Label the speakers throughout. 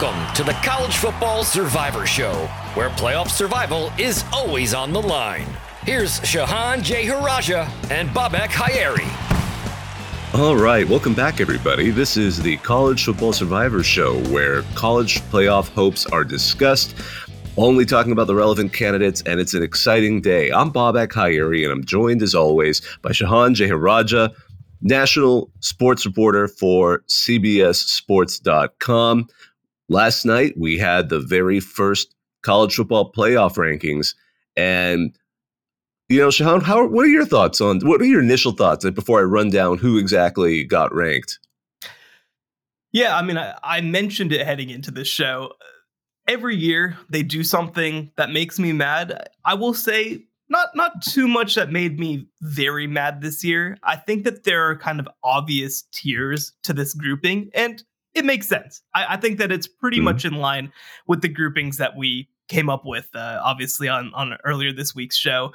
Speaker 1: Welcome to the College Football Survivor Show, where playoff survival is always on the line. Here's Shehan Jeyarajah and Bobak Ha'eri.
Speaker 2: All right, welcome back, everybody. This is the College Football Survivor Show, where college playoff hopes are discussed. Only talking about the relevant candidates, and it's an exciting day. I'm Bobak Ha'eri, and I'm joined, as always, by Shehan Jeyarajah, national sports reporter for CBSSports.com. Last night, we had the very first college football playoff rankings. And, you know, Shehan, how, what are your thoughts on what are your initial thoughts before I run down who exactly got ranked?
Speaker 3: Yeah, I mean, I, I mentioned it heading into this show. Every year they do something that makes me mad. I will say not not too much that made me very mad this year. I think that there are kind of obvious tiers to this grouping, and it makes sense. I, I think that it's pretty mm-hmm. much in line with the groupings that we came up with, uh, obviously on on earlier this week's show.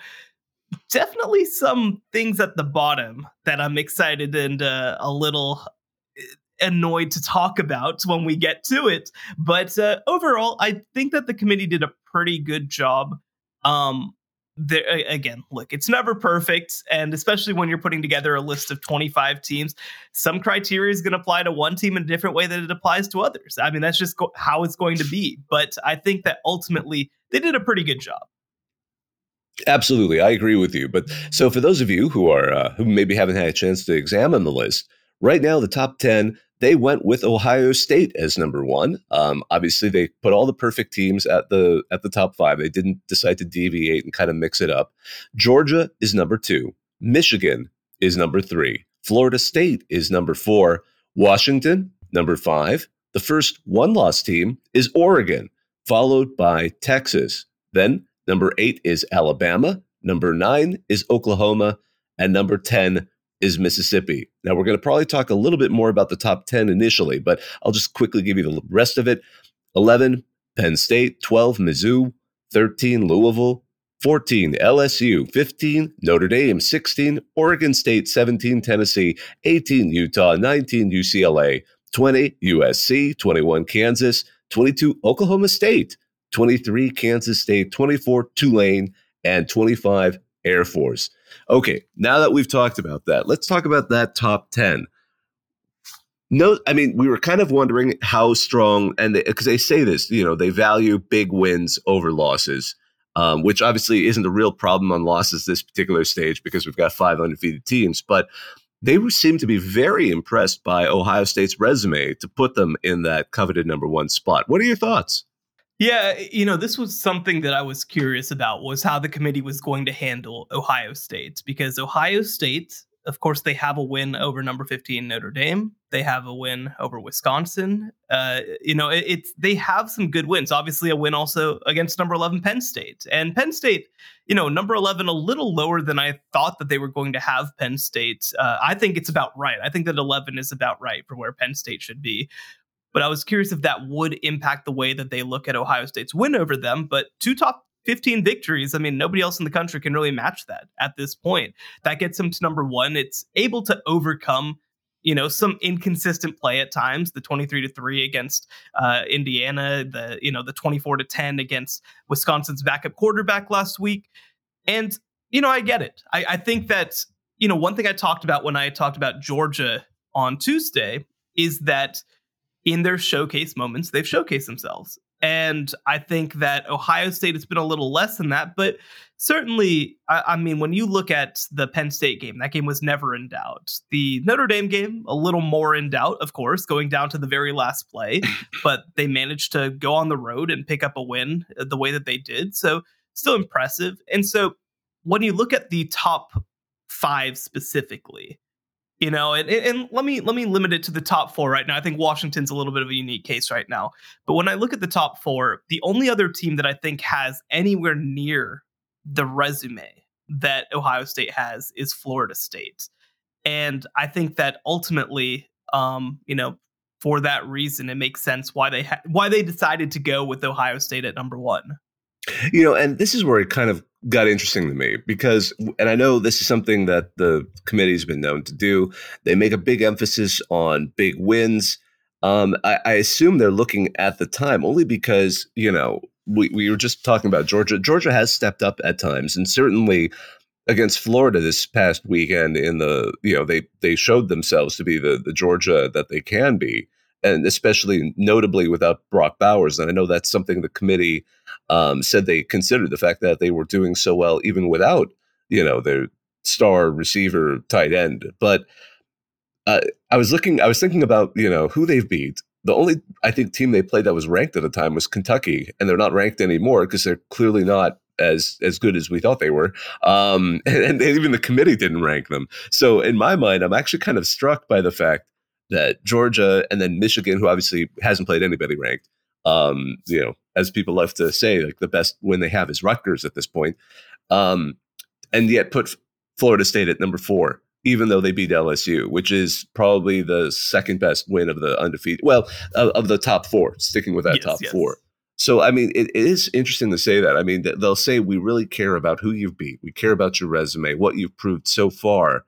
Speaker 3: Definitely some things at the bottom that I'm excited and uh, a little uh, annoyed to talk about when we get to it. But uh, overall, I think that the committee did a pretty good job um, there again look it's never perfect and especially when you're putting together a list of 25 teams some criteria is going to apply to one team in a different way that it applies to others. I mean that's just go- how it's going to be but i think that ultimately they did a pretty good job.
Speaker 2: Absolutely i agree with you but so for those of you who are uh, who maybe haven't had a chance to examine the list right now the top 10 they went with Ohio State as number one. Um, obviously, they put all the perfect teams at the at the top five. They didn't decide to deviate and kind of mix it up. Georgia is number two. Michigan is number three. Florida State is number four. Washington number five. The first one loss team is Oregon, followed by Texas. Then number eight is Alabama. Number nine is Oklahoma, and number ten is Mississippi. Now, we're going to probably talk a little bit more about the top 10 initially, but I'll just quickly give you the rest of it. 11, Penn State, 12, Mizzou, 13, Louisville, 14, LSU, 15, Notre Dame, 16, Oregon State, 17, Tennessee, 18, Utah, 19, UCLA, 20, USC, 21, Kansas, 22, Oklahoma State, 23, Kansas State, 24, Tulane, and 25, Air Force. Okay, now that we've talked about that, let's talk about that top 10. No, I mean, we were kind of wondering how strong, and because they, they, say this, you know, they value big wins over losses, um, which obviously isn't a real problem on losses this particular stage because we've got five undefeated teams. But they seem to be very impressed by Ohio State's resume to put them in that coveted number one spot. What are your thoughts?
Speaker 3: Yeah, you know, this was something that I was curious about was how the committee was going to handle Ohio State because Ohio State, of course, they have a win over number 15 Notre Dame. They have a win over Wisconsin. Uh, you know, it, it's they have some good wins. Obviously, a win also against number 11 Penn State. And Penn State, you know, number 11 a little lower than I thought that they were going to have Penn State. Uh, I think it's about right. I think that 11 is about right for where Penn State should be. But I was curious if that would impact the way that they look at Ohio State's win over them. But two top 15 victories. I mean, nobody else in the country can really match that at this point. That gets them to number one. It's able to overcome, you know, some inconsistent play at times. The 23 to three against uh, Indiana, the you know the 24 to 10 against Wisconsin's backup quarterback last week, and you know I get it. I, I think that you know one thing I talked about when I talked about Georgia on Tuesday is that in their showcase moments, they've showcased themselves. And I think that Ohio State has been a little less than that, but certainly, I, I, mean, when you look at the Penn State game, that game was never in doubt. The Notre Dame game, a little more in doubt, of course, going down to the very last play, but they managed to go on the road and pick up a win uh, the way that they did. So, still impressive. And so, when you look at the top five specifically, you know and, and let me let me limit it to the top four right now. I think washington's a little bit of a unique case right now. But when i look at the top four the only other team that i think has anywhere near the resume that ohio state has is florida state. And i think that ultimately um you know for that reason it makes sense why they ha- why they decided to go with ohio state at number one.
Speaker 2: You know, and this is where it kind of got interesting to me because, and I know this is something that the committee's been known to do. They make a big emphasis on big wins. Um, I, I assume they're looking at the time only because you know we, we were just talking about Georgia. Georgia has stepped up at times, and certainly against Florida this past weekend in the you know they they showed themselves to be the the Georgia that they can be, and especially notably without Brock Bowers. And I know that's something the committee um, said they considered the fact that they were doing so well even without you know their star receiver tight end, but. Uh, I was looking. I was thinking about you know who they've beat, the only I think team they played that was ranked at the time was Kentucky, and they're not ranked anymore because they're clearly not as as good as we thought they were. Um, and, and, even the committee didn't rank them. So in my mind, I'm actually kind of struck by the fact that Georgia and then Michigan, who obviously hasn't played anybody ranked, um, you know, as people love to say, like the best win they have is Rutgers at this point, um, and yet put Florida State at number four even though they beat LSU, which is probably the second best win of the undefeated, well, of, of the top four, sticking with that yes, top yes. four. So, I mean, it, it is interesting to say that. I mean, they'll say, we really care about who you've beat. We care about your resume, what you've proved so far.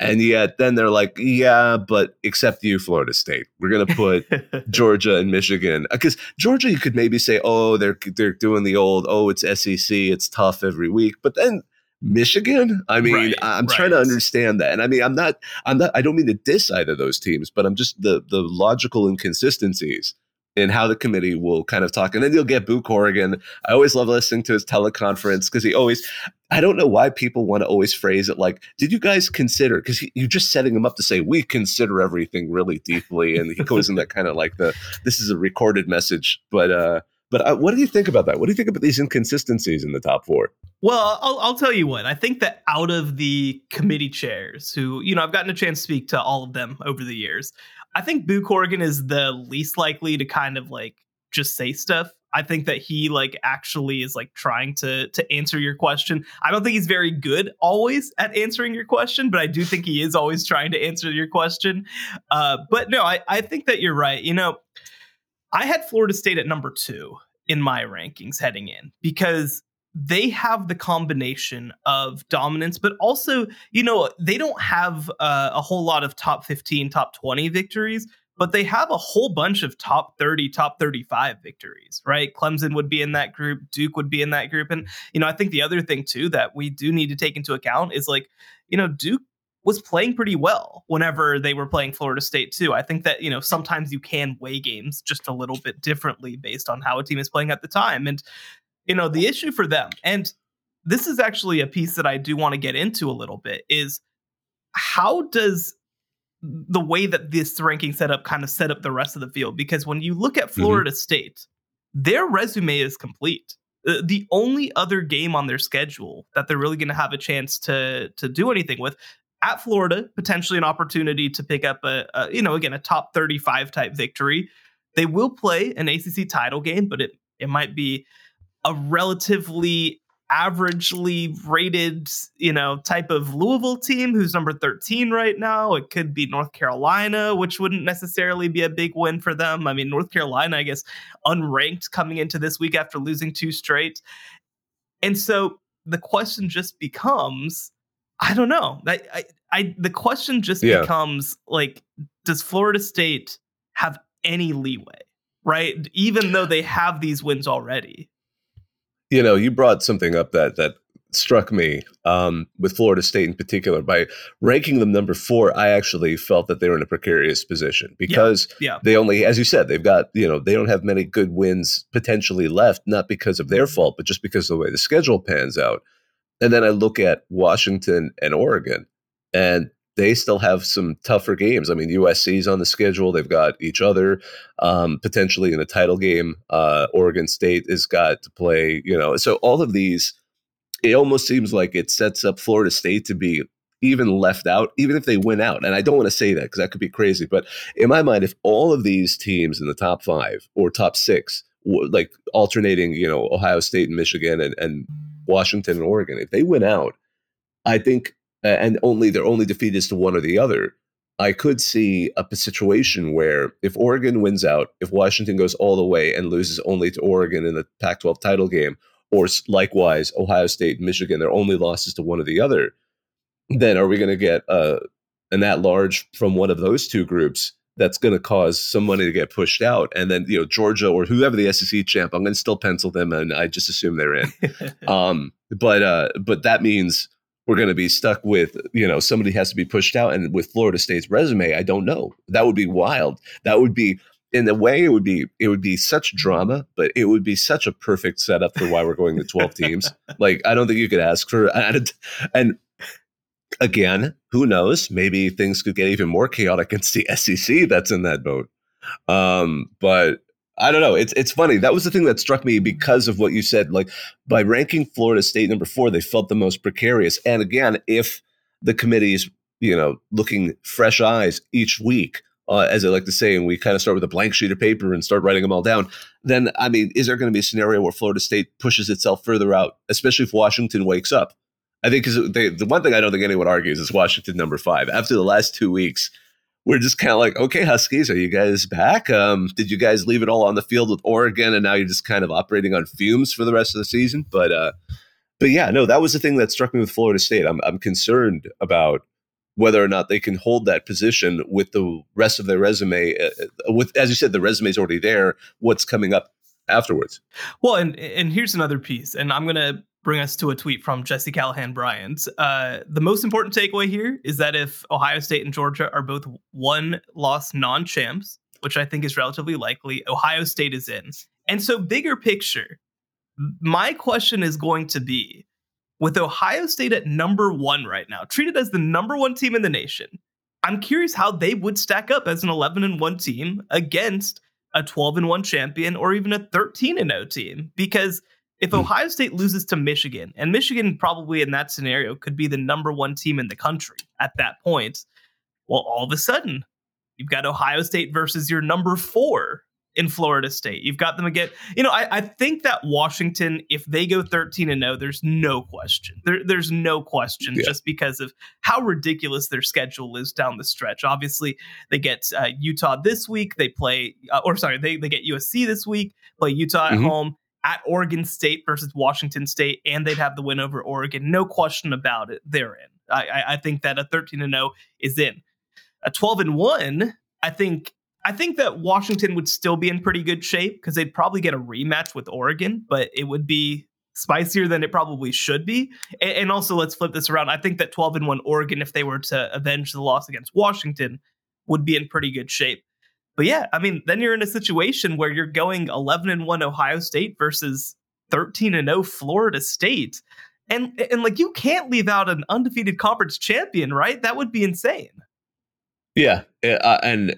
Speaker 2: And yet then they're like, yeah, but except you, Florida State. We're going to put Georgia and Michigan. Uh, because Georgia, you could maybe say, oh, they're, they're doing the old, oh, it's SEC, it's tough every week. But then Michigan. I mean, right, I'm right. trying to understand that. And I mean, I'm not, I'm not, I don't mean to diss either of those teams, but I'm just the the logical inconsistencies in how the committee will kind of talk. And then you'll get Boo Corrigan. I always love listening to his teleconference because he always, I don't know why people want to always phrase it like, did you guys consider? Because you're just setting him up to say, we consider everything really deeply. And he goes in that kind of like the, this is a recorded message. But, uh, but uh, what do you think about that? What do you think about these inconsistencies in the top four?
Speaker 3: Well, I'll, I'll tell you what. I think that out of the committee chairs, who, you know, I've gotten a chance to speak to all of them over the years, I think Boo Corrigan is the least likely to kind of like just say stuff. I think that he like actually is like trying to to answer your question. I don't think he's very good always at answering your question, but I do think he is always trying to answer your question. Uh, but no, I, I think that you're right. You know, I had Florida State at number two in my rankings heading in because they have the combination of dominance, but also, you know, they don't have uh, a whole lot of top 15, top 20 victories, but they have a whole bunch of top 30, top 35 victories, right? Clemson would be in that group, Duke would be in that group. And, you know, I think the other thing too that we do need to take into account is like, you know, Duke was playing pretty well whenever they were playing Florida State too. I think that, you know, sometimes you can weigh games just a little bit differently based on how a team is playing at the time. And, you know, the issue for them, and this is actually a piece that I do want to get into a little bit, is how does the way that this ranking setup kind of set up the rest of the field? Because when you look at mm-hmm. Florida mm-hmm. State, their resume is complete. The only other game on their schedule that they're really going to have a chance to to do anything with at Florida, potentially an opportunity to pick up a, a, you know again a top 35 type victory. They will play an ACC title game, but it it might be a relatively averagely rated, you know, type of Louisville team who's number 13 right now. It could be North Carolina, which wouldn't necessarily be a big win for them. I mean, North Carolina, I guess, unranked coming into this week after losing two straight. And so the question just becomes I don't know. I, I, I the question just yeah. becomes like, does Florida State have any leeway, right? Even though they have these wins already.
Speaker 2: You know, you brought something up that that struck me um, with Florida State in particular. By ranking them number four, I actually felt that they were in a precarious position because yeah, yeah. they only, as you said, they've got you know they don't have many good wins potentially left, not because of their fault, but just because of the way the schedule pans out. And then I look at Washington and Oregon, and they still have some tougher games. I mean, USC's on the schedule. They've got each other um, potentially in a title game. Uh, Oregon State has got to play, you know. So all of these, it almost seems like it sets up Florida State to be even left out, even if they win out. And I don't want to say that because that could be crazy. But in my mind, if all of these teams in the top five or top six, like alternating, you know, Ohio State and Michigan and, and Washington and Oregon. If they win out, I think, and only their only defeat is to one or the other. I could see a situation where if Oregon wins out, if Washington goes all the way and loses only to Oregon in the Pac 12 title game, or likewise Ohio State, Michigan, their only losses to one or the other, then are we going to get uh, an at large from one of those two groups that's going to cause some money to get pushed out. And then, you know, Georgia or whoever the SEC champ, I'm going to still pencil them and I just assume they're in. um, but, uh, but that means we're going to be stuck with, you know, somebody has to be pushed out. And with Florida State's resume, I don't know. That would be wild. That would be, in a way, it would be, it would be such drama, but it would be such a perfect setup for why we're going to 12 teams. Like, I don't think you could ask for, and, and again, who knows? Maybe things could get even more chaotic against the SEC that's in that boat. Um, but I don't know. It's it's funny. That was the thing that struck me because of what you said. Like by ranking Florida State number four, they felt the most precarious. And again, if the committee's you know looking fresh eyes each week, uh, as I like to say, and we kind of start with a blank sheet of paper and start writing them all down, then I mean, is there going to be a scenario where Florida State pushes itself further out, especially if Washington wakes up? I think because the one thing I don't think anyone argues is Washington number five. After the last two weeks, we're just kind of like, okay, Huskies, are you guys back? Um, did you guys leave it all on the field with Oregon, and now you're just kind of operating on fumes for the rest of the season? But uh, but yeah, no, that was the thing that struck me with Florida State. I'm I'm concerned about whether or not they can hold that position with the rest of their resume. Uh, uh with as you said, the resume is already there. What's coming up afterwards?
Speaker 3: Well, and and here's another piece, and I'm gonna bring us to a tweet from Jesse Callahan Bryant. Uh, the most important takeaway here is that if Ohio State and Georgia are both one loss non champs, which I think is relatively likely, Ohio State is in. And so, bigger picture, my question is going to be with Ohio State at number one right now, treated as the number one team in the nation, I'm curious how they would stack up as an 11 and 1 team against a 12 and 1 champion or even a 13 and 0 team because if hmm. Ohio State loses to Michigan, and Michigan probably in that scenario could be the number one team in the country at that point, well, all of a sudden, you've got Ohio State versus your number four in Florida State. You've got them again. You know, I, I think that Washington, if they go 13 and 0, there's no question. There, there's no question yeah. just because of how ridiculous their schedule is down the stretch. Obviously, they get uh, Utah this week. They play, uh, or sorry, they, they get USC this week, play Utah mm-hmm. at home at Oregon State versus Washington State, and they'd have the win over Oregon. No question about it. They're in. I, I think that a 13 and 0 is in. A 12 and 1, I think I think that Washington would still be in pretty good shape because they'd probably get a rematch with Oregon, but it would be spicier than it probably should be. And, and also, let's flip this around. I think that 12 and 1 Oregon, if they were to avenge the loss against Washington, would be in pretty good shape. But yeah, I mean, then you're in a situation where you're going 11 and 1 Ohio State versus 13 and 0 Florida State. And and like you can't leave out an undefeated conference champion, right? That would be insane.
Speaker 2: Yeah, uh, and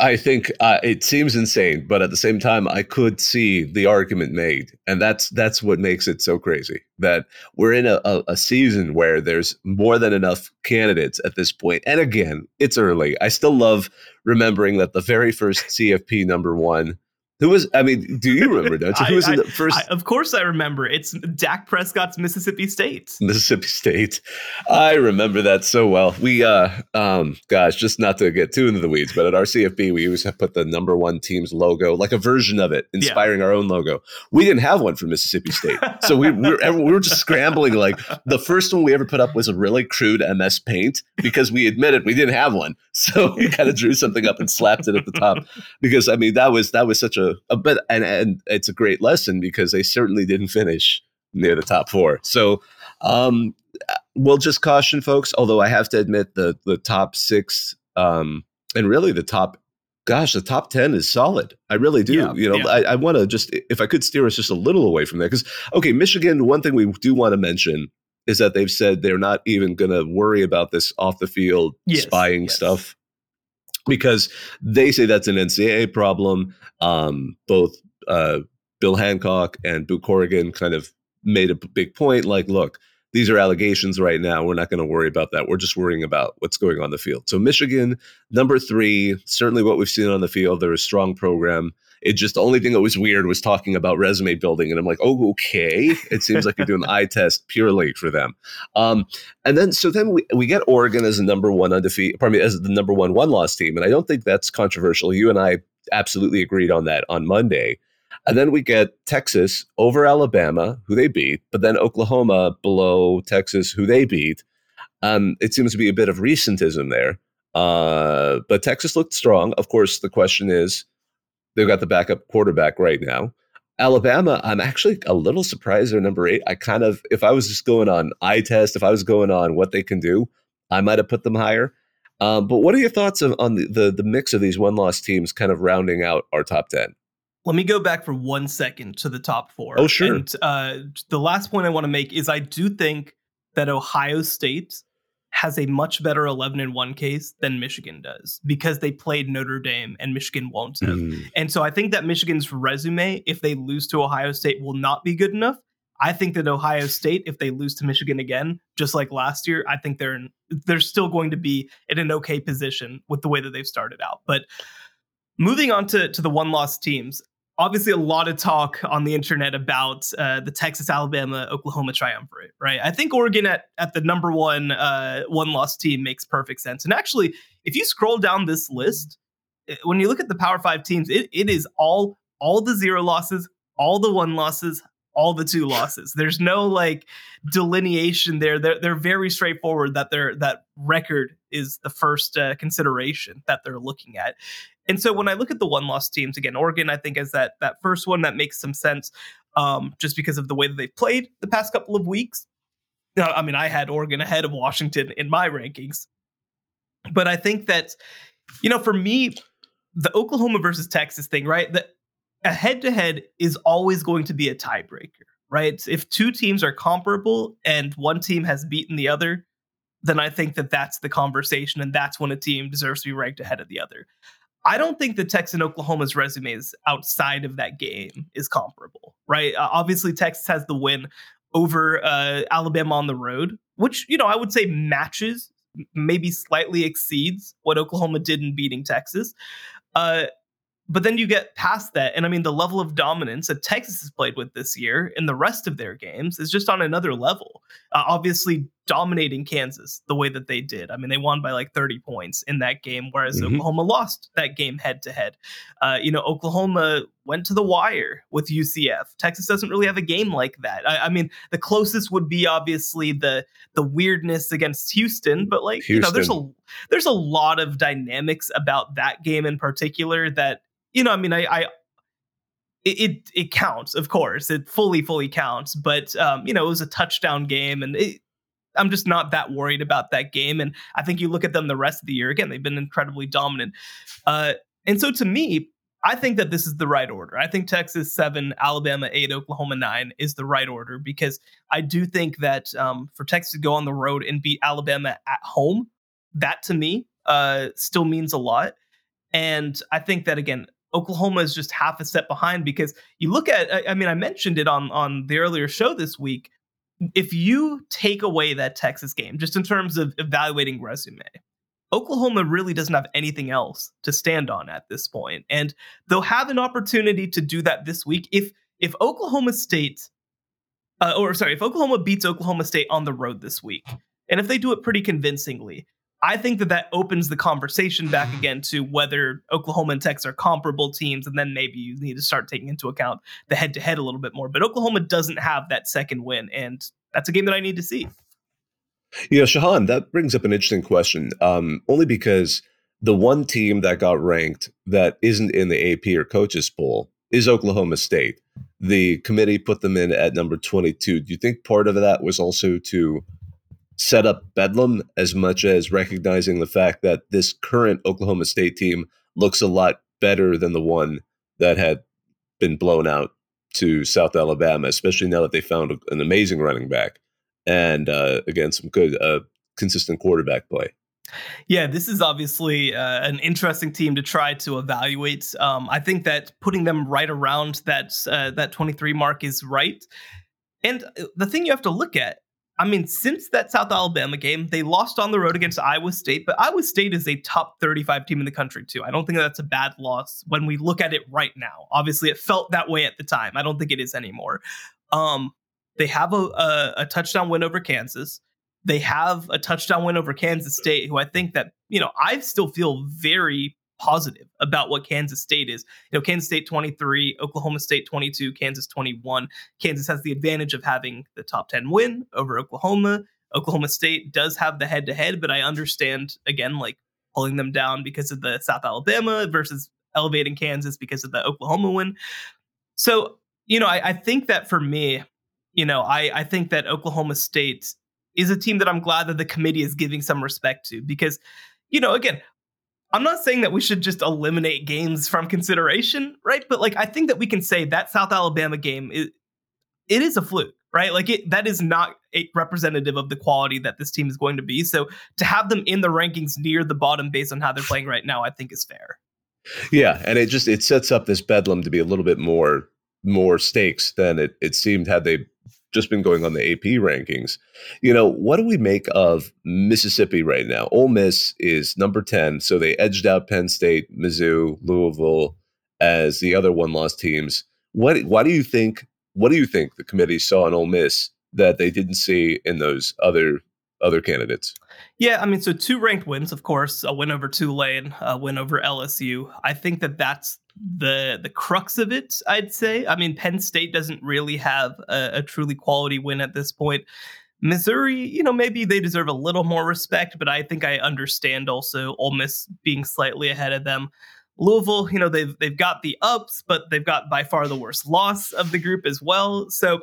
Speaker 2: I think uh, it seems insane, but at the same time, I could see the argument made, and that's that's what makes it so crazy. That we're in a, a, a, season where there's more than enough candidates at this point. And again, it's early. I still love remembering that the very first CFP number one who was? I mean, do you remember? Don't you? Who was I, in the first?
Speaker 3: I, of course, I remember. It's Dak Prescott's Mississippi State.
Speaker 2: Mississippi State. I remember that so well. We, uh, um, gosh, just not to get too into the weeds, but at our CFB, we always put the number one team's logo, like a version of it, inspiring yeah. our own logo. We didn't have one for Mississippi State, so we, we, were, we were just scrambling. Like the first one we ever put up was a really crude MS Paint because we admitted we didn't have one, so we kind of drew something up and slapped it at the top because I mean that was that was such a a, but and and it's a great lesson because they certainly didn't finish near the top four. So um, we'll just caution folks. Although I have to admit the the top six um, and really the top gosh, the top 10 is solid. I really do. Yeah, you know, yeah. I, I want to just, if I could steer us just a little away from there, because, okay, Michigan, one thing we do want to mention is that they've said they're not even going to worry about this off the field yes, spying yes. stuff because they say that's an NCAA problem. Um, both uh, Bill Hancock and Boo Corrigan kind of made a big point like, look, these are allegations right now. We're not going to worry about that. We're just worrying about what's going on the field. So, Michigan, number three, certainly what we've seen on the field, they're a strong program. It just the only thing that was weird was talking about resume building, and I'm like, oh, okay. It seems like you're doing eye test purely for them. Um, and then so then we, we get Oregon as the number one undefeated, pardon me, as the number one one loss team, and I don't think that's controversial. You and I absolutely agreed on that on Monday. And then we get Texas over Alabama, who they beat, but then Oklahoma below Texas, who they beat. Um, it seems to be a bit of recentism there. Uh, but Texas looked strong. Of course, the question is they've got the backup quarterback right now. Alabama, I'm actually a little surprised they're number eight. I kind of, if I was just going on eye test, if I was going on what they can do, I might have put them higher. Um, but what are your thoughts on, on the, the, the mix of these one loss teams kind of rounding out our top 10?
Speaker 3: Let me go back for one second to the top four.
Speaker 2: Oh, sure.
Speaker 3: And uh, the last point I want to make is I do think that Ohio State has a much better 11 and 1 case than Michigan does because they played Notre Dame and Michigan won't have. Mm. And so I think that Michigan's resume, if they lose to Ohio State, will not be good enough. I think that Ohio State, if they lose to Michigan again, just like last year, I think they're in, they're still going to be in an okay position with the way that they've started out. But moving on to to the one loss teams, obviously a lot of talk on the internet about uh, the Texas, Alabama, Oklahoma triumvirate, right? I think Oregon at, at the number one uh, one loss team makes perfect sense. And actually, if you scroll down this list, eh, when you look at the Power Five teams, it, it is all all the zero losses, all the one losses, all the two losses. There's no like delineation there. They're they're very straightforward that their that record is the first uh, consideration that they're looking at. And so when I look at the one loss teams again, Oregon I think is that that first one that makes some sense um, just because of the way that they've played the past couple of weeks. Now, I mean, I had Oregon ahead of Washington in my rankings, but I think that you know for me the Oklahoma versus Texas thing, right? That a head to head is always going to be a tiebreaker, right? If two teams are comparable and one team has beaten the other, then I think that that's the conversation and that's when a team deserves to be ranked ahead of the other. I don't think the Texas Oklahoma's resumes outside of that game is comparable, right? Uh, obviously, Texas has the win over uh, Alabama on the road, which you know I would say matches, maybe slightly exceeds what Oklahoma did in beating Texas. Uh, but then you get past that, and I mean, the level of dominance that Texas has played with this year in the rest of their games is just on another level. Uh, obviously, dominating Kansas the way that they did. I mean, they won by like 30 points in that game, whereas mm-hmm. Oklahoma lost that game head to head. You know, Oklahoma went to the wire with UCF. Texas doesn't really have a game like that. I, I mean, the closest would be obviously the the weirdness against Houston, but like Houston. you know, there's a there's a lot of dynamics about that game in particular that you know, I mean, I, I it, it counts, of course, it fully fully counts. But um, you know, it was a touchdown game, and it, I'm just not that worried about that game. And I think you look at them the rest of the year. Again, they've been incredibly dominant. Uh, and so to me, I think that this is the right order. I think Texas seven, Alabama eight, Oklahoma nine is the right order because I do think that um, for Texas to go on the road and beat Alabama at home, that to me uh, still means a lot. And I think that again, Oklahoma is just half a step behind because you look at I mean I mentioned it on on the earlier show this week if you take away that Texas game just in terms of evaluating resume Oklahoma really doesn't have anything else to stand on at this point. And they'll have an opportunity to do that this week if if Oklahoma State uh, or sorry if Oklahoma beats Oklahoma State on the road this week. And if they do it pretty convincingly I think that that opens the conversation back again to whether Oklahoma and Texas are comparable teams, and then maybe you need to start taking into account the head to head a little bit more. But Oklahoma doesn't have that second win, and that's a game that I need to see.
Speaker 2: Yeah, Shehan, that brings up an interesting question. Um, only because the one team that got ranked that isn't in the AP or coaches poll is Oklahoma State. The committee put them in at number 22. Do you think part of that was also to set up Bedlam as much as recognizing the fact that this current Oklahoma State team looks a lot better than the one that had been blown out to South Alabama, especially now that they found an amazing running back and uh, again some good uh, consistent quarterback play.
Speaker 3: Yeah, this is obviously uh, an interesting team to try to evaluate. Um, I think that putting them right around that uh, that 23 mark is right. And uh, the thing you have to look at I mean, since that South Alabama game, they lost on the road against Iowa State, but Iowa State is a top 35 team in the country, too. I don't think that's a bad loss when we look at it right now. Obviously, it felt that way at the time. I don't think it is anymore. Um, they have a, a, a touchdown win over Kansas. They have a touchdown win over Kansas State, who I think that, you know, I still feel very positive about what Kansas State is. You know, Kansas State 23, Oklahoma State 22, Kansas 21. Kansas has the advantage of having the top 10 win over Oklahoma. Oklahoma State does have the head to head, but I understand again, like pulling them down because of the South Alabama versus elevating Kansas because of the Oklahoma win. So, you know, I, I think that for me, you know, I, I think that Oklahoma State is a team that I'm glad that the committee is giving some respect to because, you know, again, I'm not saying that we should just eliminate games from consideration, right? But like I think that we can say that South Alabama game it is a fluke, right? Like it that is not a representative of the quality that this team is going to be. So to have them in the rankings near the bottom based on how they're playing right now, I think is fair.
Speaker 2: Yeah, and it just it sets up this bedlam to be a little bit more more stakes than it it seemed had they just been going on the AP rankings. You know, what do we make of Mississippi right now? Ole Miss is number 10, so they edged out Penn State, Mizzou, Louisville as the other one-loss teams. What why do you think what do you think the committee saw in Ole Miss that they didn't see in those other other candidates?
Speaker 3: Yeah, I mean, so two ranked wins, of course, a win over Tulane, a win over LSU. I think that that's the the crux of it. I'd say. I mean, Penn State doesn't really have a, a truly quality win at this point. Missouri, you know, maybe they deserve a little more respect, but I think I understand also Ole Miss being slightly ahead of them. Louisville, you know, they've they've got the ups, but they've got by far the worst loss of the group as well. So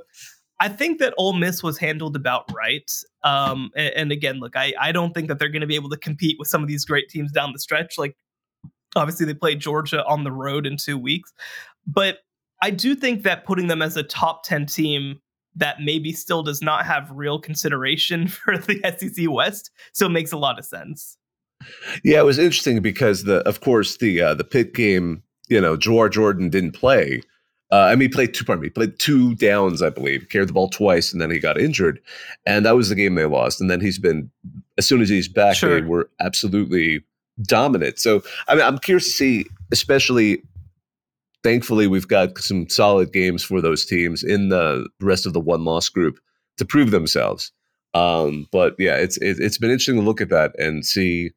Speaker 3: I think that Ole Miss was handled about right. Um, and, and, again, look, I, I don't think that they're going to be able to compete with some of these great teams down the stretch. Like, obviously, they played Georgia on the road in two weeks. But I do think that putting them as a top 10 team that maybe still does not have real consideration for the SEC West still makes a lot of sense.
Speaker 2: Yeah, it was interesting because the, of course, the uh, the Pitt game, you know, Jawhar Jordan didn't play, uh, I mean, he played two. Pardon me, played two downs, I believe. Carried the ball twice, and then he got injured, and that was the game they lost. And then he's been, as soon as he's back, sure. they were absolutely dominant. So I mean, I'm curious to see, especially. Thankfully, we've got some solid games for those teams in the rest of the one loss group to prove themselves. Um, but yeah, it's it, it's been interesting to look at that and see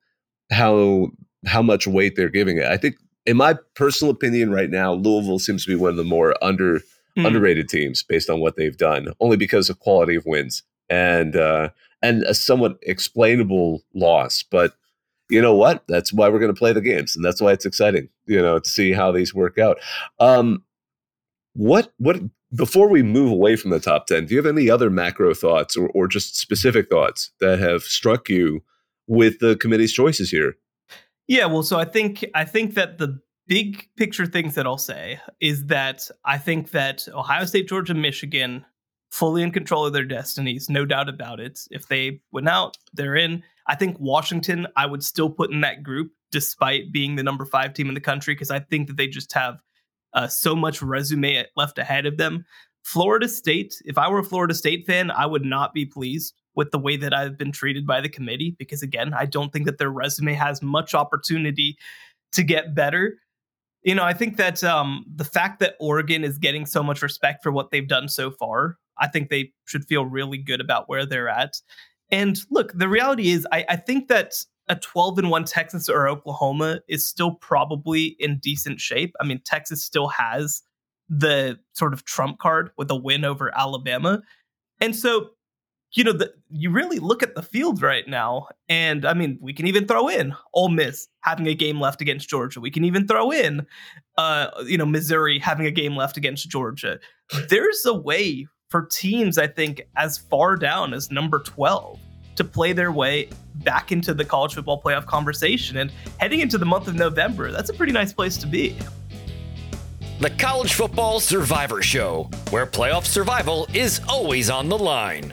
Speaker 2: how how much weight they're giving it. I think in my personal opinion, right now, Louisville seems to be one of the more under mm. underrated teams based on what they've done, only because of quality of wins and uh, and a somewhat explainable loss. But you know what? That's why we're going to play the games, and that's why it's exciting. You know, to see how these work out. Um, what what before we move away from the top 10 do you have any other macro thoughts or, or just specific thoughts that have struck you with the committee's choices here
Speaker 3: yeah, well, so I think I think that the big picture things that I'll say is that I think that Ohio State, Georgia, Michigan fully in control of their destinies, no doubt about it. If they went out, they're in. I think Washington, I would still put in that group despite being the number five team in the country because I think that they just have uh, so much resume left ahead of them. Florida State, if I were a Florida State fan, I would not be pleased with the way that I've been treated by the committee because again, I don't think that their resume has much opportunity to get better. You know, I think that um, the fact that Oregon is getting so much respect for what they've done so far, I think they should feel really good about where they're at. And look, the reality is, I, I think that a 12 and 1 Texas or Oklahoma is still probably in decent shape. I mean, Texas still has the sort of trump card with a win over Alabama. And so you know, the, you really look at the field right now, and I mean, we can even throw in Ole Miss having a game left against Georgia. We can even throw in, uh, you know, Missouri having a game left against Georgia. There's a way for teams, I think, as far down as number 12 to play their way back into the college football playoff conversation. And heading into the month of November, that's a pretty nice place to be.
Speaker 1: The College Football Survivor Show, where playoff survival is always on the line.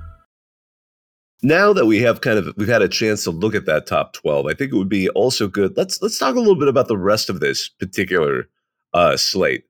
Speaker 2: now that we have kind of we've had a chance to look at that top 12 i think it would be also good let's let's talk a little bit about the rest of this particular uh, slate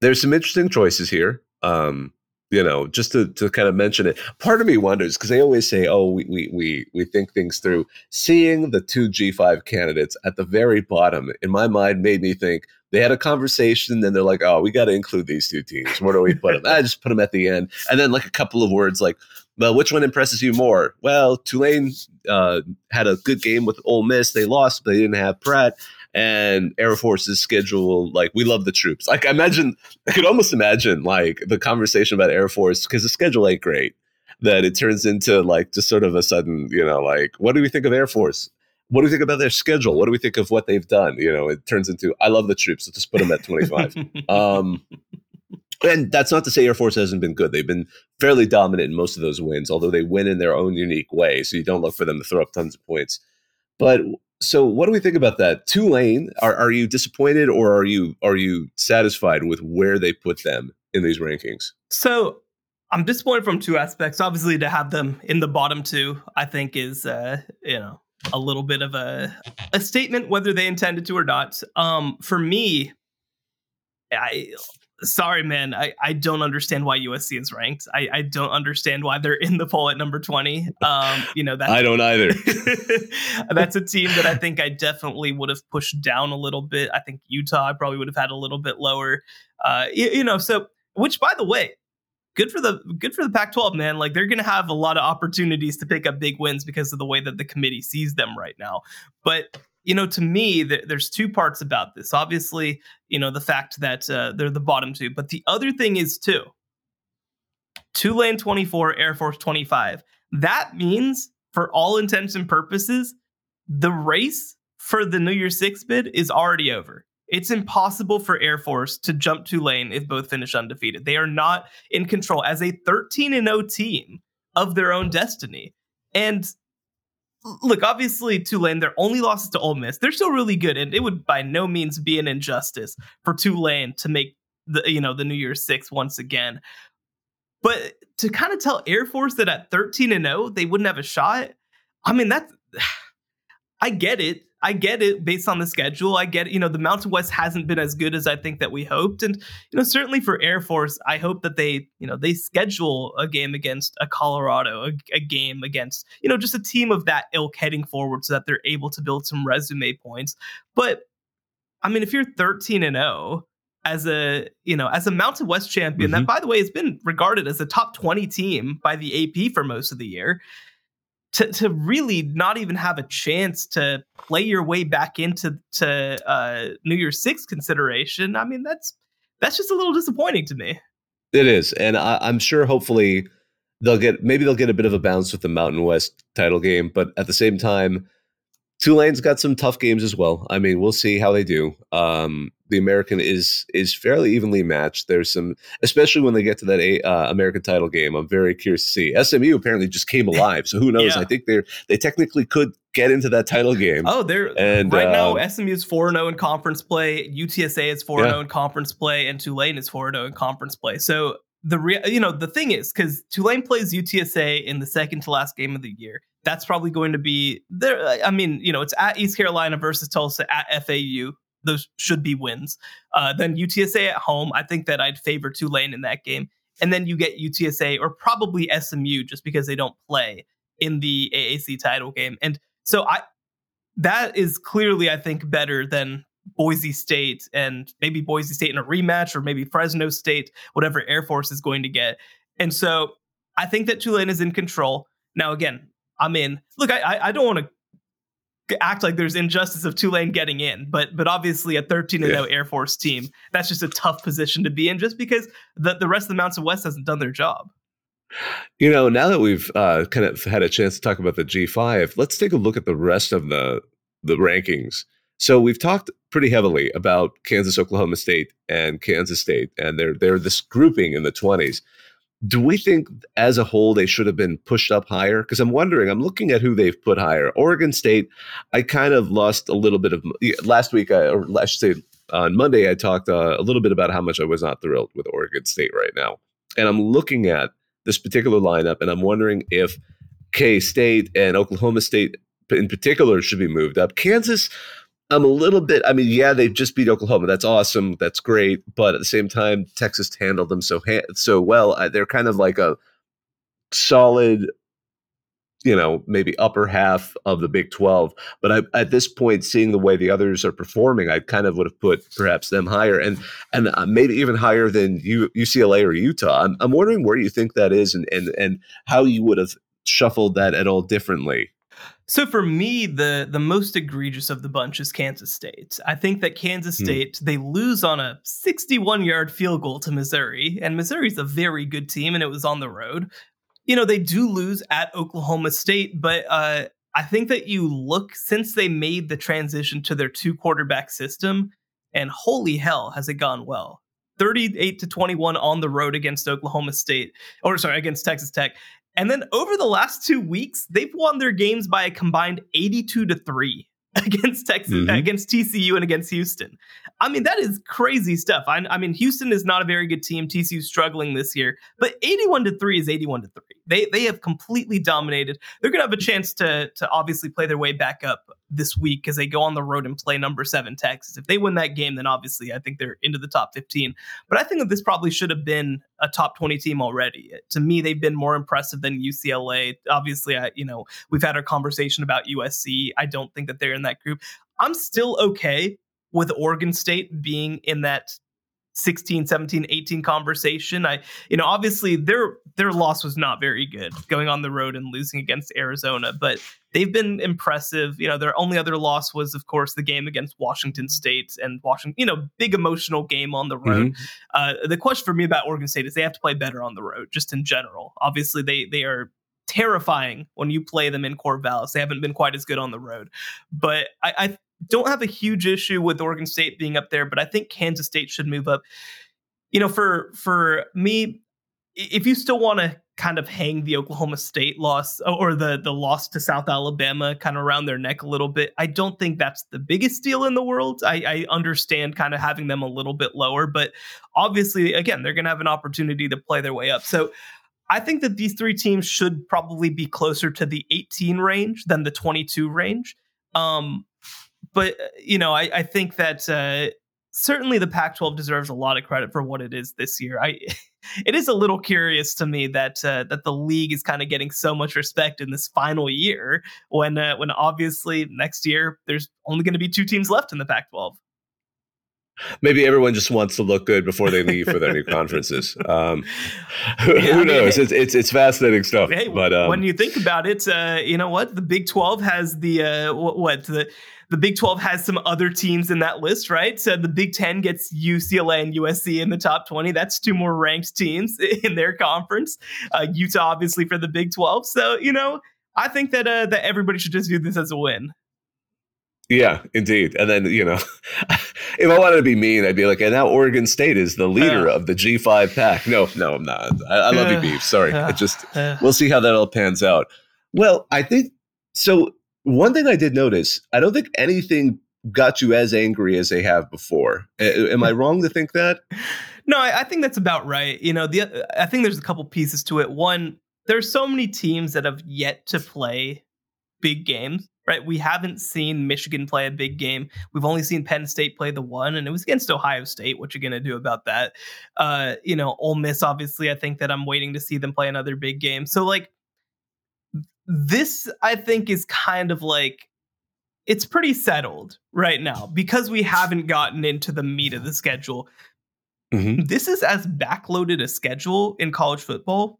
Speaker 2: there's some interesting choices here um, you know, just to, to kind of mention it. Part of me wonders because they always say, "Oh, we, we we we think things through." Seeing the two G five candidates at the very bottom in my mind made me think they had a conversation, and they're like, "Oh, we got to include these two teams. Where do we put them?" I just put them at the end, and then like a couple of words like, "Well, which one impresses you more?" Well, Tulane uh, had a good game with Ole Miss. They lost, but they didn't have Pratt and Air Force's schedule. Like, we love the troops. Like, I imagine, I could almost imagine like the conversation about Air Force because the schedule ain't great. That it turns into like just sort of a sudden, you know, like, what do we think of Air Force? What do we think about their schedule? What do we think of what they've done? You know, it turns into, I love the troops. Let's just put them at 25. um, and that's not to say Air Force hasn't been good. They've been fairly dominant in most of those wins, although they win in their own unique way. So you don't look for them to throw up tons of points. But so, what do we think about that? Tulane, are, are you disappointed or are you are you satisfied with where they put them in these rankings?
Speaker 3: So, I'm disappointed from two aspects. Obviously, to have them in the bottom two, I think is uh, you know a little bit of a a statement whether they intended to or not. Um, for me, I sorry, man. I, I don't understand why USC is ranked. I, I don't understand why they're in the poll at number 20. Um, you know, that
Speaker 2: I don't either.
Speaker 3: that's a team that I think I definitely would have pushed down a little bit. I think Utah I probably would have had a little bit lower. Uh, you, you know, so which by the way, good for the good for the Pac-12, man. Like they're going to have a lot of opportunities to pick up big wins because of the way that the committee sees them right now. But you know, to me, th- there's two parts about this. Obviously, you know, the fact that uh, they're the bottom two, but the other thing is too. Tulane 24, Air Force 25. That means, for all intents and purposes, the race for the New Year's Six bid is already over. It's impossible for Air Force to jump Tulane if both finish undefeated. They are not in control as a 13 and 0 team of their own destiny. And look, obviously Tulane, their only losses to Ole Miss, they're still really good, and it would by no means be an injustice for Tulane to make the you know the New Year's Six once again. But to kind of tell Air Force that at 13 and 0 they wouldn't have a shot, I mean that's I get it. I get it based on the schedule. I get it. You know, the Mountain West hasn't been as good as I think that we hoped. And, you know, certainly for Air Force, I hope that they, you know, they schedule a game against a Colorado, a, a game against, you know, just a team of that ilk heading forward so that they're able to build some resume points. But, I mean, if you're 13 and 0, as a you know as a Mountain West champion mm-hmm. that by the way has been regarded as a top 20 team by the AP for most of the year to to really not even have a chance to play your way back into to uh, New Year's Six consideration. I mean, that's that's just a little disappointing to me.
Speaker 2: It is, and I, I'm sure hopefully they'll get maybe they'll get a bit of a bounce with the Mountain West title game, but at the same time, Tulane's got some tough games as well. I mean, we'll see how they do. Um, the American is is fairly evenly matched. There's some, especially when they get to that uh, American title game. I'm very curious to see. SMU apparently just came alive, so who knows? yeah. I think they're they technically could get into that title game.
Speaker 3: Oh, they're and right uh, now SMU is four zero oh in conference play. UTSA is four zero oh in conference play, and Tulane is four zero oh in conference play. So the real, you know, the thing is because Tulane plays UTSA in the second to last game of the year. That's probably going to be there. I mean, you know, it's at East Carolina versus Tulsa at FAU those should be wins. Uh, then UTSA at home, I think that I'd favor Tulane in that game. And then you get UTSA or probably SMU just because they don't play in the AAC title game. And so I that is clearly, I think, better than Boise State and maybe Boise State in a rematch or maybe Fresno State, whatever Air Force is going to get. And so I think that Tulane is in control. Now, again, I'm in. Look, I I don't want to act like there's injustice of Tulane getting in, but but obviously a 13 0 Air Force team, that's just a tough position to be in, just because the the rest of the Mountain West hasn't done their job.
Speaker 2: You know, now that we've uh, kind of had a chance to talk about the G5, let's take a look at the rest of the the rankings. So we've talked pretty heavily about Kansas, Oklahoma State, and Kansas State, and they're they're this grouping in the 20s do we think as a whole they should have been pushed up higher? Because I'm wondering, I'm looking at who they've put higher. Oregon State, I kind of lost a little bit of last week, I, or I should say on Monday, I talked uh, a little bit about how much I was not thrilled with Oregon State right now. And I'm looking at this particular lineup and I'm wondering if K State and Oklahoma State in particular should be moved up. Kansas, I'm a little bit. I mean, yeah, they just beat Oklahoma. That's awesome. That's great. But at the same time, Texas handled them so ha- so well. Uh, they're kind of like a solid, you know, maybe upper half of the Big Twelve. But I, at this point, seeing the way the others are performing, I kind of would have put perhaps them higher, and and uh, maybe even higher than U- UCLA or Utah. I'm, I'm wondering where you think that is, and and and how you would have shuffled that at all differently.
Speaker 3: So for me, the the most egregious of the bunch is Kansas State. I think that Kansas
Speaker 2: Hmm.
Speaker 3: State they lose on a 61 yard field goal to Missouri, and Missouri's a very good team, and it was on the road. You know they do lose at Oklahoma State, but uh, I think that you look since they made the transition to their two quarterback system, and holy hell, has it gone well. 38 to 21 on the road against Oklahoma State, or sorry, against Texas Tech. And then over the last two weeks, they've won their games by a combined 82 to 3 against Texas,
Speaker 2: Mhm.
Speaker 3: against TCU and against Houston. I mean, that is crazy stuff. I, I mean, Houston is not a very good team. TCU's struggling this year, but 81 to 3 is 81 to 3. They they have completely dominated. They're gonna have a chance to to obviously play their way back up this week because they go on the road and play number seven Texas. If they win that game, then obviously I think they're into the top 15. But I think that this probably should have been a top 20 team already. To me, they've been more impressive than UCLA. Obviously, I, you know, we've had our conversation about USC. I don't think that they're in that group. I'm still okay with Oregon State being in that 16, 17, 18 conversation. I, you know, obviously their their loss was not very good going on the road and losing against Arizona, but they've been impressive. You know, their only other loss was, of course, the game against Washington State and Washington, you know, big emotional game on the road. Uh, the question for me about Oregon State is they have to play better on the road, just in general. Obviously, they they are terrifying when you play them in Corvallis. They haven't been quite as good on the road, but I, I don't have a huge issue with Oregon State being up there. But I think Kansas State should move up. You know, for for me, if you still want to kind of hang the Oklahoma State loss or the the loss to South Alabama kind of around their neck a little bit, I don't think that's the biggest deal in the world. I, I understand kind of having them a little bit lower, but obviously, again, they're going to have an opportunity to play their way up. So I think that these three teams should probably be closer to the 18 range than the 22 range. Um, but uh, you know, I, I think that uh, certainly the Pac-12 deserves a lot of credit for what it is this year. I it is a little curious to me that uh, that the league is kind of getting so much respect in this final year when uh, when obviously next year there's only going to be two teams left in the Pac-12.
Speaker 2: Maybe everyone just wants to look good before they leave for their new conferences. Um, who,
Speaker 3: Yeah, I mean,
Speaker 2: knows? It's, it's it's fascinating stuff.
Speaker 3: Hey,
Speaker 2: but um,
Speaker 3: when you think about it, uh, you know what? The Big Twelve has the uh, what, what the the Big Twelve has some other teams in that list, right? So the Big Ten gets UCLA and USC in the top twenty. That's two more ranked teams in their conference. Uh, Utah, obviously, for the Big Twelve. So you know, I think that uh, that everybody should just view this as a win.
Speaker 2: Yeah, indeed. And then you know, if I wanted to be mean, I'd be like, and now Oregon State is the leader
Speaker 3: Yeah.
Speaker 2: of the G5 pack. No, no, I'm not. I, I love you,
Speaker 3: Yeah.
Speaker 2: Beef. Sorry, it just
Speaker 3: Uh,
Speaker 2: we'll see how that all pans out. Well, I think so. One thing I did notice, I don't think anything got you as angry as they have before. A- Am I wrong to think that?
Speaker 3: No, I, I think that's about right. You know, the I think there's a couple pieces to it. One, there's so many teams that have yet to play big games, right? We haven't seen Michigan play a big game. We've only seen Penn State play the one, and it was against Ohio State. What you gonna do about that? Uh, you know, Ole Miss. Obviously, I think that I'm waiting to see them play another big game. So, like, this, I think, is kind of like it's pretty settled right now because we haven't gotten into the meat of the schedule this is as backloaded a schedule in college football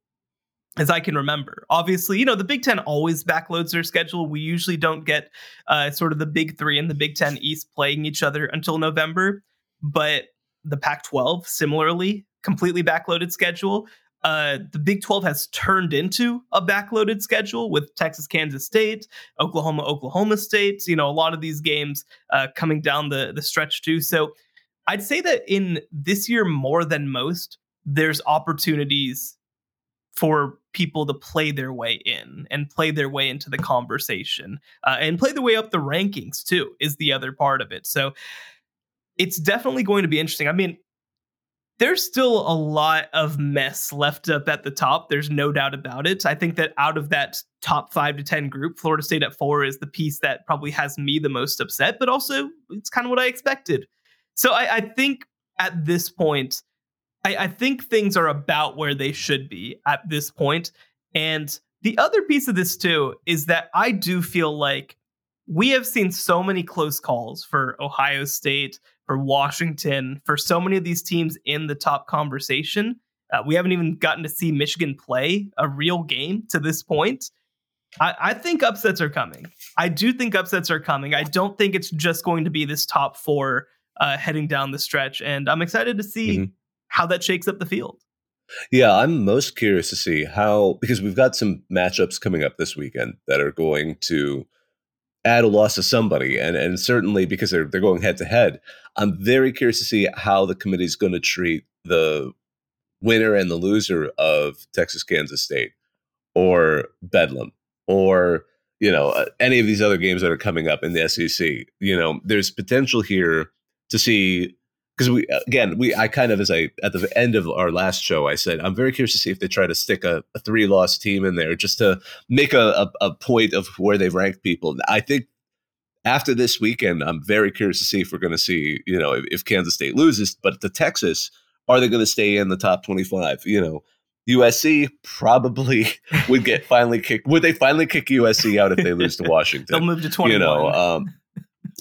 Speaker 3: as I can remember. Obviously, you know, the Big Ten always backloads their schedule. We usually don't get uh, sort of the Big Three and the Big Ten East playing each other until November. But the Pac 12, similarly, completely backloaded schedule. Uh, the Big 12 has turned into a backloaded schedule with Texas, Kansas State, Oklahoma, Oklahoma State. You know, a lot of these games uh, coming down the, the stretch too. So I'd say that in this year more than most, there's opportunities for people to play their way in and play their way into the conversation uh, and play their way up the rankings too is the other part of it. So it's definitely going to be interesting. I mean, there's still a lot of mess left up at the top. There's no doubt about it. I think that out of that top five to 10 group, Florida State at four is the piece that probably has me the most upset, but also it's kind of what I expected. So I, I think at this point, I, I think things are about where they should be at this point. And the other piece of this, too, is that I do feel like we have seen so many close calls for Ohio State, for Washington, for so many of these teams in the top conversation. Uh, we haven't even gotten to see Michigan play a real game to this point. I, I, think upsets are coming. I do think upsets are coming. I don't think it's just going to be this top four uh, heading down the stretch. And I'm excited to see mm-hmm. How that shakes up the field.
Speaker 2: Yeah, I'm most curious to see how, because we've got some matchups coming up this weekend that are going to add a loss to somebody, and and certainly because they're they're going head to head. I'm very curious to see how the committee is going to treat the winner and the loser of Texas Kansas State or Bedlam or you know uh, any of these other games that are coming up in the SEC. You know, there's potential here to see because we again we I kind of as I at the end of our last show I said I'm very curious to see if they try to stick a, a three loss team in there just to make a, a, a point of where they've ranked people. I think after this weekend I'm very curious to see if we're going to see you know if, if Kansas State loses, but the Texas are they going to stay in the top 25? You know. USC probably would get finally kicked. Would they finally kick USC out if they lose to Washington?
Speaker 3: They'll move to 21.
Speaker 2: You know, um,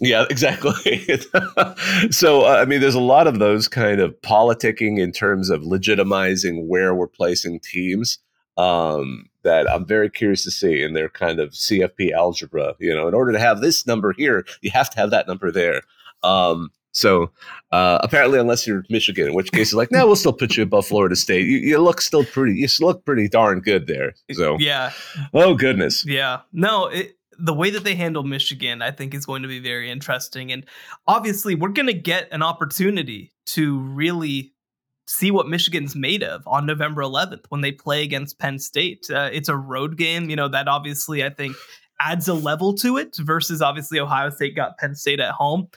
Speaker 2: yeah, exactly. so, uh, I mean, there's a lot of those kind of politicking in terms of legitimizing where we're placing teams um, that I'm very curious to see in their kind of CFP algebra. You know, in order to have this number here, you have to have that number there. Um, so uh, apparently, unless you're Michigan, in which case it's like, no, we'll still put you above Florida State. You, you, look still pretty. You look pretty darn good there. So
Speaker 3: yeah.
Speaker 2: Oh goodness.
Speaker 3: Yeah. No. It, the way that they handle Michigan, I think, is going to be very interesting. And obviously, we're going to get an opportunity to really see what Michigan's made of on November 11th when they play against Penn State. Uh, it's a road game, you know, that obviously I think adds a level to it versus obviously Ohio State got Penn State at home.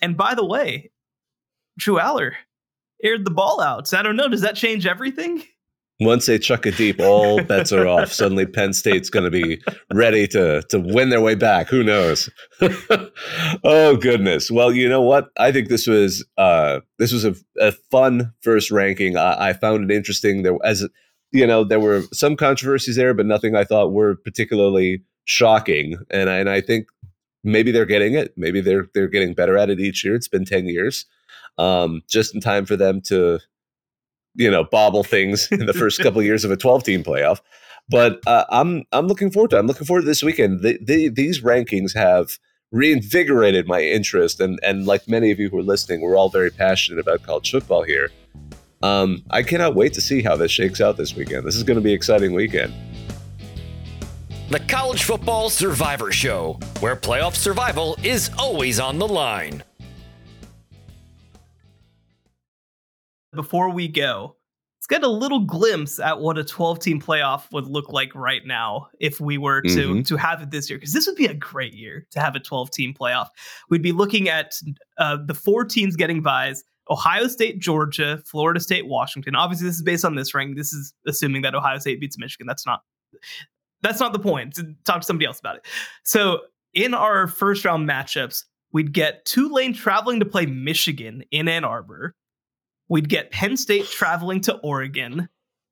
Speaker 3: And by the way, Drew Allar aired the ball out. So I don't know, does that change everything?
Speaker 2: Once they chuck it deep, all bets are off. Suddenly, Penn State's going to be ready to to win their way back. Who knows? oh goodness! Well, you know what? I think this was uh, this was a, a fun first ranking. I, I, found it interesting. There as you know, there were some controversies there, but nothing I thought were particularly shocking. And I, and I think maybe they're getting it. Maybe they're they're getting better at it each year. It's been ten years, um, just in time for them to you know bobble things in the first couple of years of a 12 team playoff. But uh, I'm I'm looking forward to. It. I'm looking forward to this weekend. The, the, these rankings have reinvigorated my interest, and and like many of you who are listening, we're all very passionate about college football here. Um, I cannot wait to see how this shakes out this weekend. This is going to be an exciting weekend.
Speaker 1: The College Football Survivor Show, where playoff survival is always on the line.
Speaker 3: Before we go, let's get a little glimpse at what a 12 team playoff would look like right now if we were to mm-hmm. to have it this year because this would be a great year to have a 12 team playoff. We'd be looking at uh, the four teams getting buys. Ohio State, Georgia, Florida State, Washington. Obviously, this is based on this rank. This is assuming that Ohio State beats Michigan. That's not that's not the point. Talk to somebody else about it. So, in our first round matchups, we'd get Tulane traveling to play Michigan in Ann Arbor. We'd get Penn State traveling to Oregon,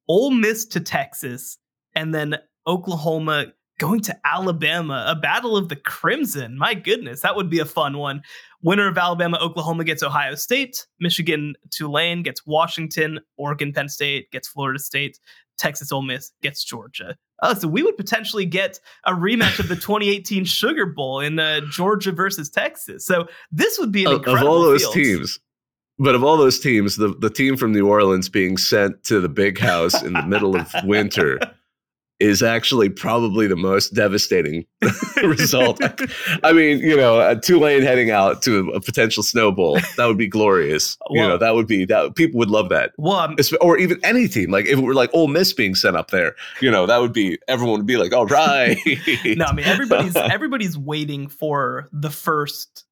Speaker 3: Ole Miss to Texas, and then Oklahoma going to Alabama, a battle of the Crimson. My goodness, that would be a fun one. Winner of Alabama, Oklahoma gets Ohio State, Michigan, Tulane gets Washington, Oregon, Penn State gets Florida State, Texas, Ole Miss gets Georgia. Oh, so we would potentially get a rematch of the 2018 Sugar Bowl in uh, Georgia versus Texas. So this would be an incredible
Speaker 2: of all those
Speaker 3: field.
Speaker 2: teams. But of all those teams, the, the team from New Orleans being sent to the big house in the middle of winter is actually probably the most devastating result. I mean, you know, a Tulane heading out to a potential snowball, that would be glorious. Well, you know, that would be that people would love that.
Speaker 3: Well,
Speaker 2: or even any team, like if it were like Ole Miss being sent up there, you know, that would be everyone would be like, all right.
Speaker 3: no, I mean everybody's everybody's waiting for the first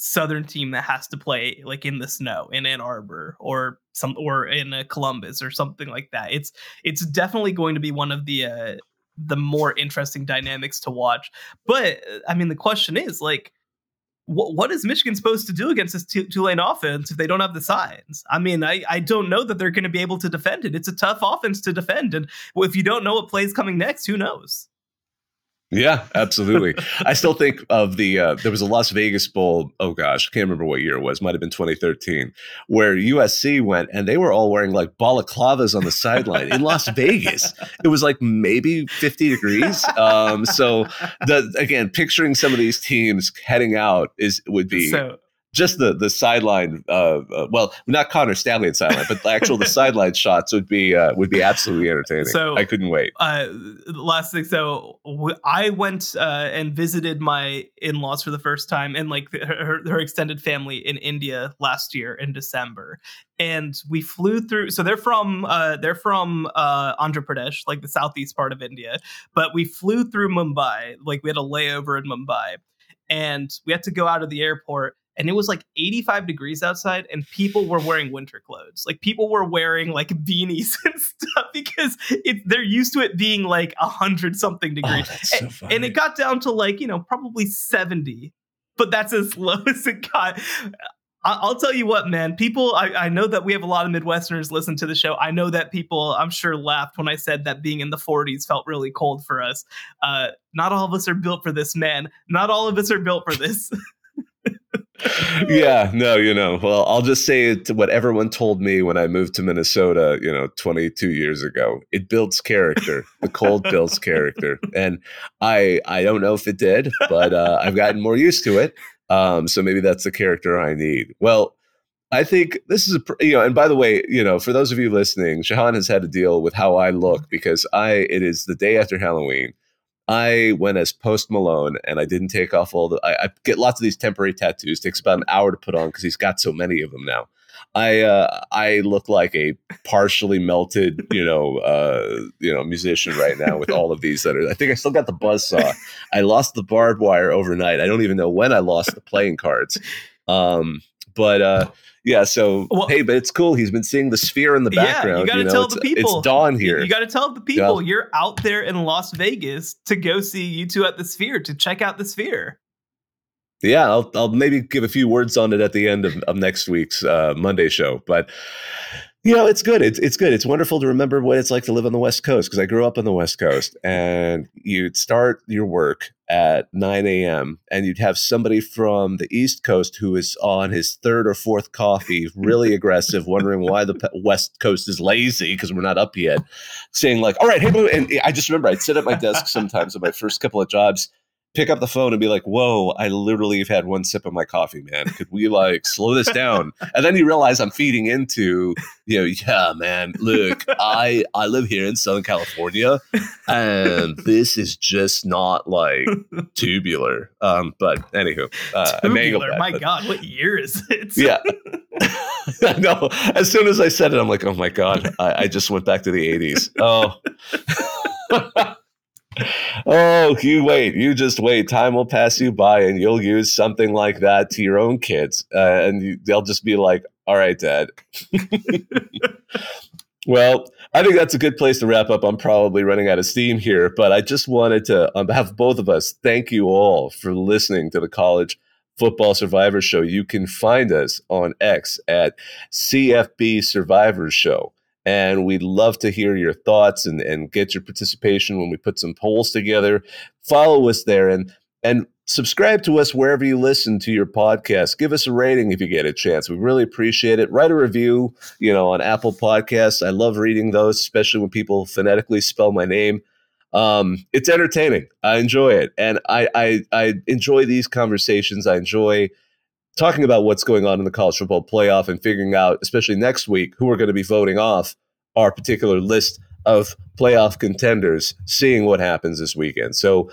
Speaker 3: southern team that has to play like in the snow in Ann Arbor or some or in uh, Columbus or something like that. It's it's definitely going to be one of the uh, the more interesting dynamics to watch. But I mean, the question is like, what what is Michigan supposed to do against this Tulane offense if they don't have the signs? I mean, I I don't know that they're going to be able to defend it. It's a tough offense to defend, and if you don't know what plays coming next, who knows?
Speaker 2: Yeah, absolutely. I still think of the uh, there was a Las Vegas Bowl. Oh gosh, I can't remember what year it was. Might have been 2013, where USC went and they were all wearing like balaclavas on the sideline in Las Vegas. It was like maybe 50 degrees. Um, so the again, picturing some of these teams heading out is would be so, just the the sideline uh, uh, well not Connor Stalions sideline but the actual the sideline shots would be uh, would be absolutely entertaining. So i couldn't wait.
Speaker 3: uh, last thing so w- I went uh, and visited my in-laws for the first time and like her, her extended family in india last year in december. And we flew through so they're from uh, they're from andhra pradesh like the southeast part of india. But we flew through mumbai like we had a layover in mumbai. And we had to go out of the airport and it was like 85 degrees outside and people were wearing winter clothes like people were wearing like beanies and stuff because it, they're used to it being like 100 something oh, degrees
Speaker 2: oh, so
Speaker 3: and, and, it got down to like you know probably 70 but that's as low as it got I'll tell you what, man. People, I, I, know that we have a lot of Midwesterners listen to the show. I know that people, I'm sure, laughed when I said that being in the 40s felt really cold for us. Uh, not all of us are built for this, man. Not all of us are built for this.
Speaker 2: yeah, no, you know, well, I'll just say it what everyone told me when I moved to Minnesota, you know, 22 years ago. It builds character. the cold builds character. And I I don't know if it did, but uh, I've gotten more used to it. Um, so maybe that's the character I need. Well, I think this is a you know, and by the way, you know, for those of you listening, Shehan has had to deal with how I look because I it is the day after Halloween. I went as Post Malone, and I didn't take off all the. I, I get lots of these temporary tattoos. It takes about an hour to put on because he's got so many of them now. I uh, I look like a partially melted, you know, uh, you know, musician right now with all of these that are. I think I still got the buzz saw. I lost the barbed wire overnight. I don't even know when I lost the playing cards. Um, but uh, yeah, so well, hey, but it's cool. He's been seeing the sphere in the background.
Speaker 3: Yeah, you got to
Speaker 2: you know,
Speaker 3: tell the people.
Speaker 2: It's dawn here.
Speaker 3: You, you got to tell the people yeah. you're out there in Las Vegas to go see U2 at the Sphere to check out the Sphere.
Speaker 2: Yeah, I'll I'll maybe give a few words on it at the end of, of next week's uh, Monday show, but you know, it's good. It's it's good. It's wonderful to remember what it's like to live on the West Coast because I grew up on the West Coast, and you'd start your work at 9 a.m. and you'd have somebody from the East Coast who is on his third or fourth coffee, really aggressive, wondering why the West Coast is lazy because we're not up yet, saying like, "All right, hey, boo," and I just remember I'd sit at my desk sometimes at my first couple of jobs pick up the phone and be like, "Whoa, I literally have had one sip of my coffee, man. Could we like slow this down?" And then you realize I'm feeding into, you know, yeah, man. Look, I I live here in Southern California, and this is just not like tubular. Um, but anywho,
Speaker 3: uh, tubular. my but, God, what year is it?
Speaker 2: yeah. no, as soon as I said it, I'm like, oh my God, I, I just went back to the 80s. Oh oh, you wait. You just wait. Time will pass you by, and you'll use something like that to your own kids, uh, and you, they'll just be like, "All right, Dad." well, I think that's a good place to wrap up. I'm probably running out of steam here, but I just wanted to, on behalf of both of us, thank you all for listening to the College Football Survivor Show. You can find us on X at CFB Survivor Show. And we'd love to hear your thoughts and, and get your participation when we put some polls together. Follow us there and and subscribe to us wherever you listen to your podcast. Give us a rating if you get a chance. We really appreciate it. Write a review, you know, on Apple Podcasts. I love reading those, especially when people phonetically spell my name. Um, it's entertaining. I enjoy it, and I, I I enjoy these conversations. I enjoy talking about what's going on in the college football playoff and figuring out, especially next week, who are going to be voting off our particular list of playoff contenders, seeing what happens this weekend. So,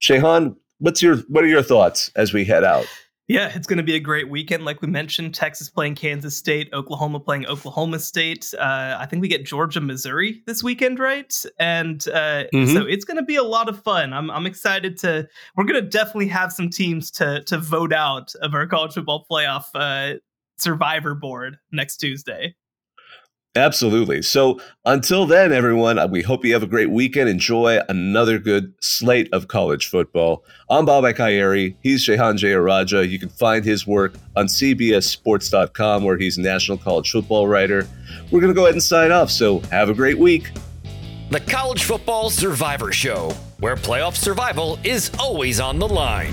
Speaker 2: Shehan, what's your what are your thoughts as we head out?
Speaker 3: Yeah, it's going to be a great weekend. Like we mentioned, Texas playing Kansas State, Oklahoma playing Oklahoma State. Uh, I think we get Georgia, Missouri this weekend, right? And uh, mm-hmm. so it's going to be a lot of fun. I'm, I'm excited to. We're going to definitely have some teams to to vote out of our college football playoff uh, survivor board next Tuesday.
Speaker 2: Absolutely. So until then, everyone, uh, we hope you have a great weekend. Enjoy another good slate of college football. I'm Bobak Ha'Eri. He's Shehan Jeyarajah. You can find his work on CBSSports.com, where he's a national college football writer. We're going to go ahead and sign off. So have a great week.
Speaker 1: The College Football Survivor Show, where playoff survival is always on the line.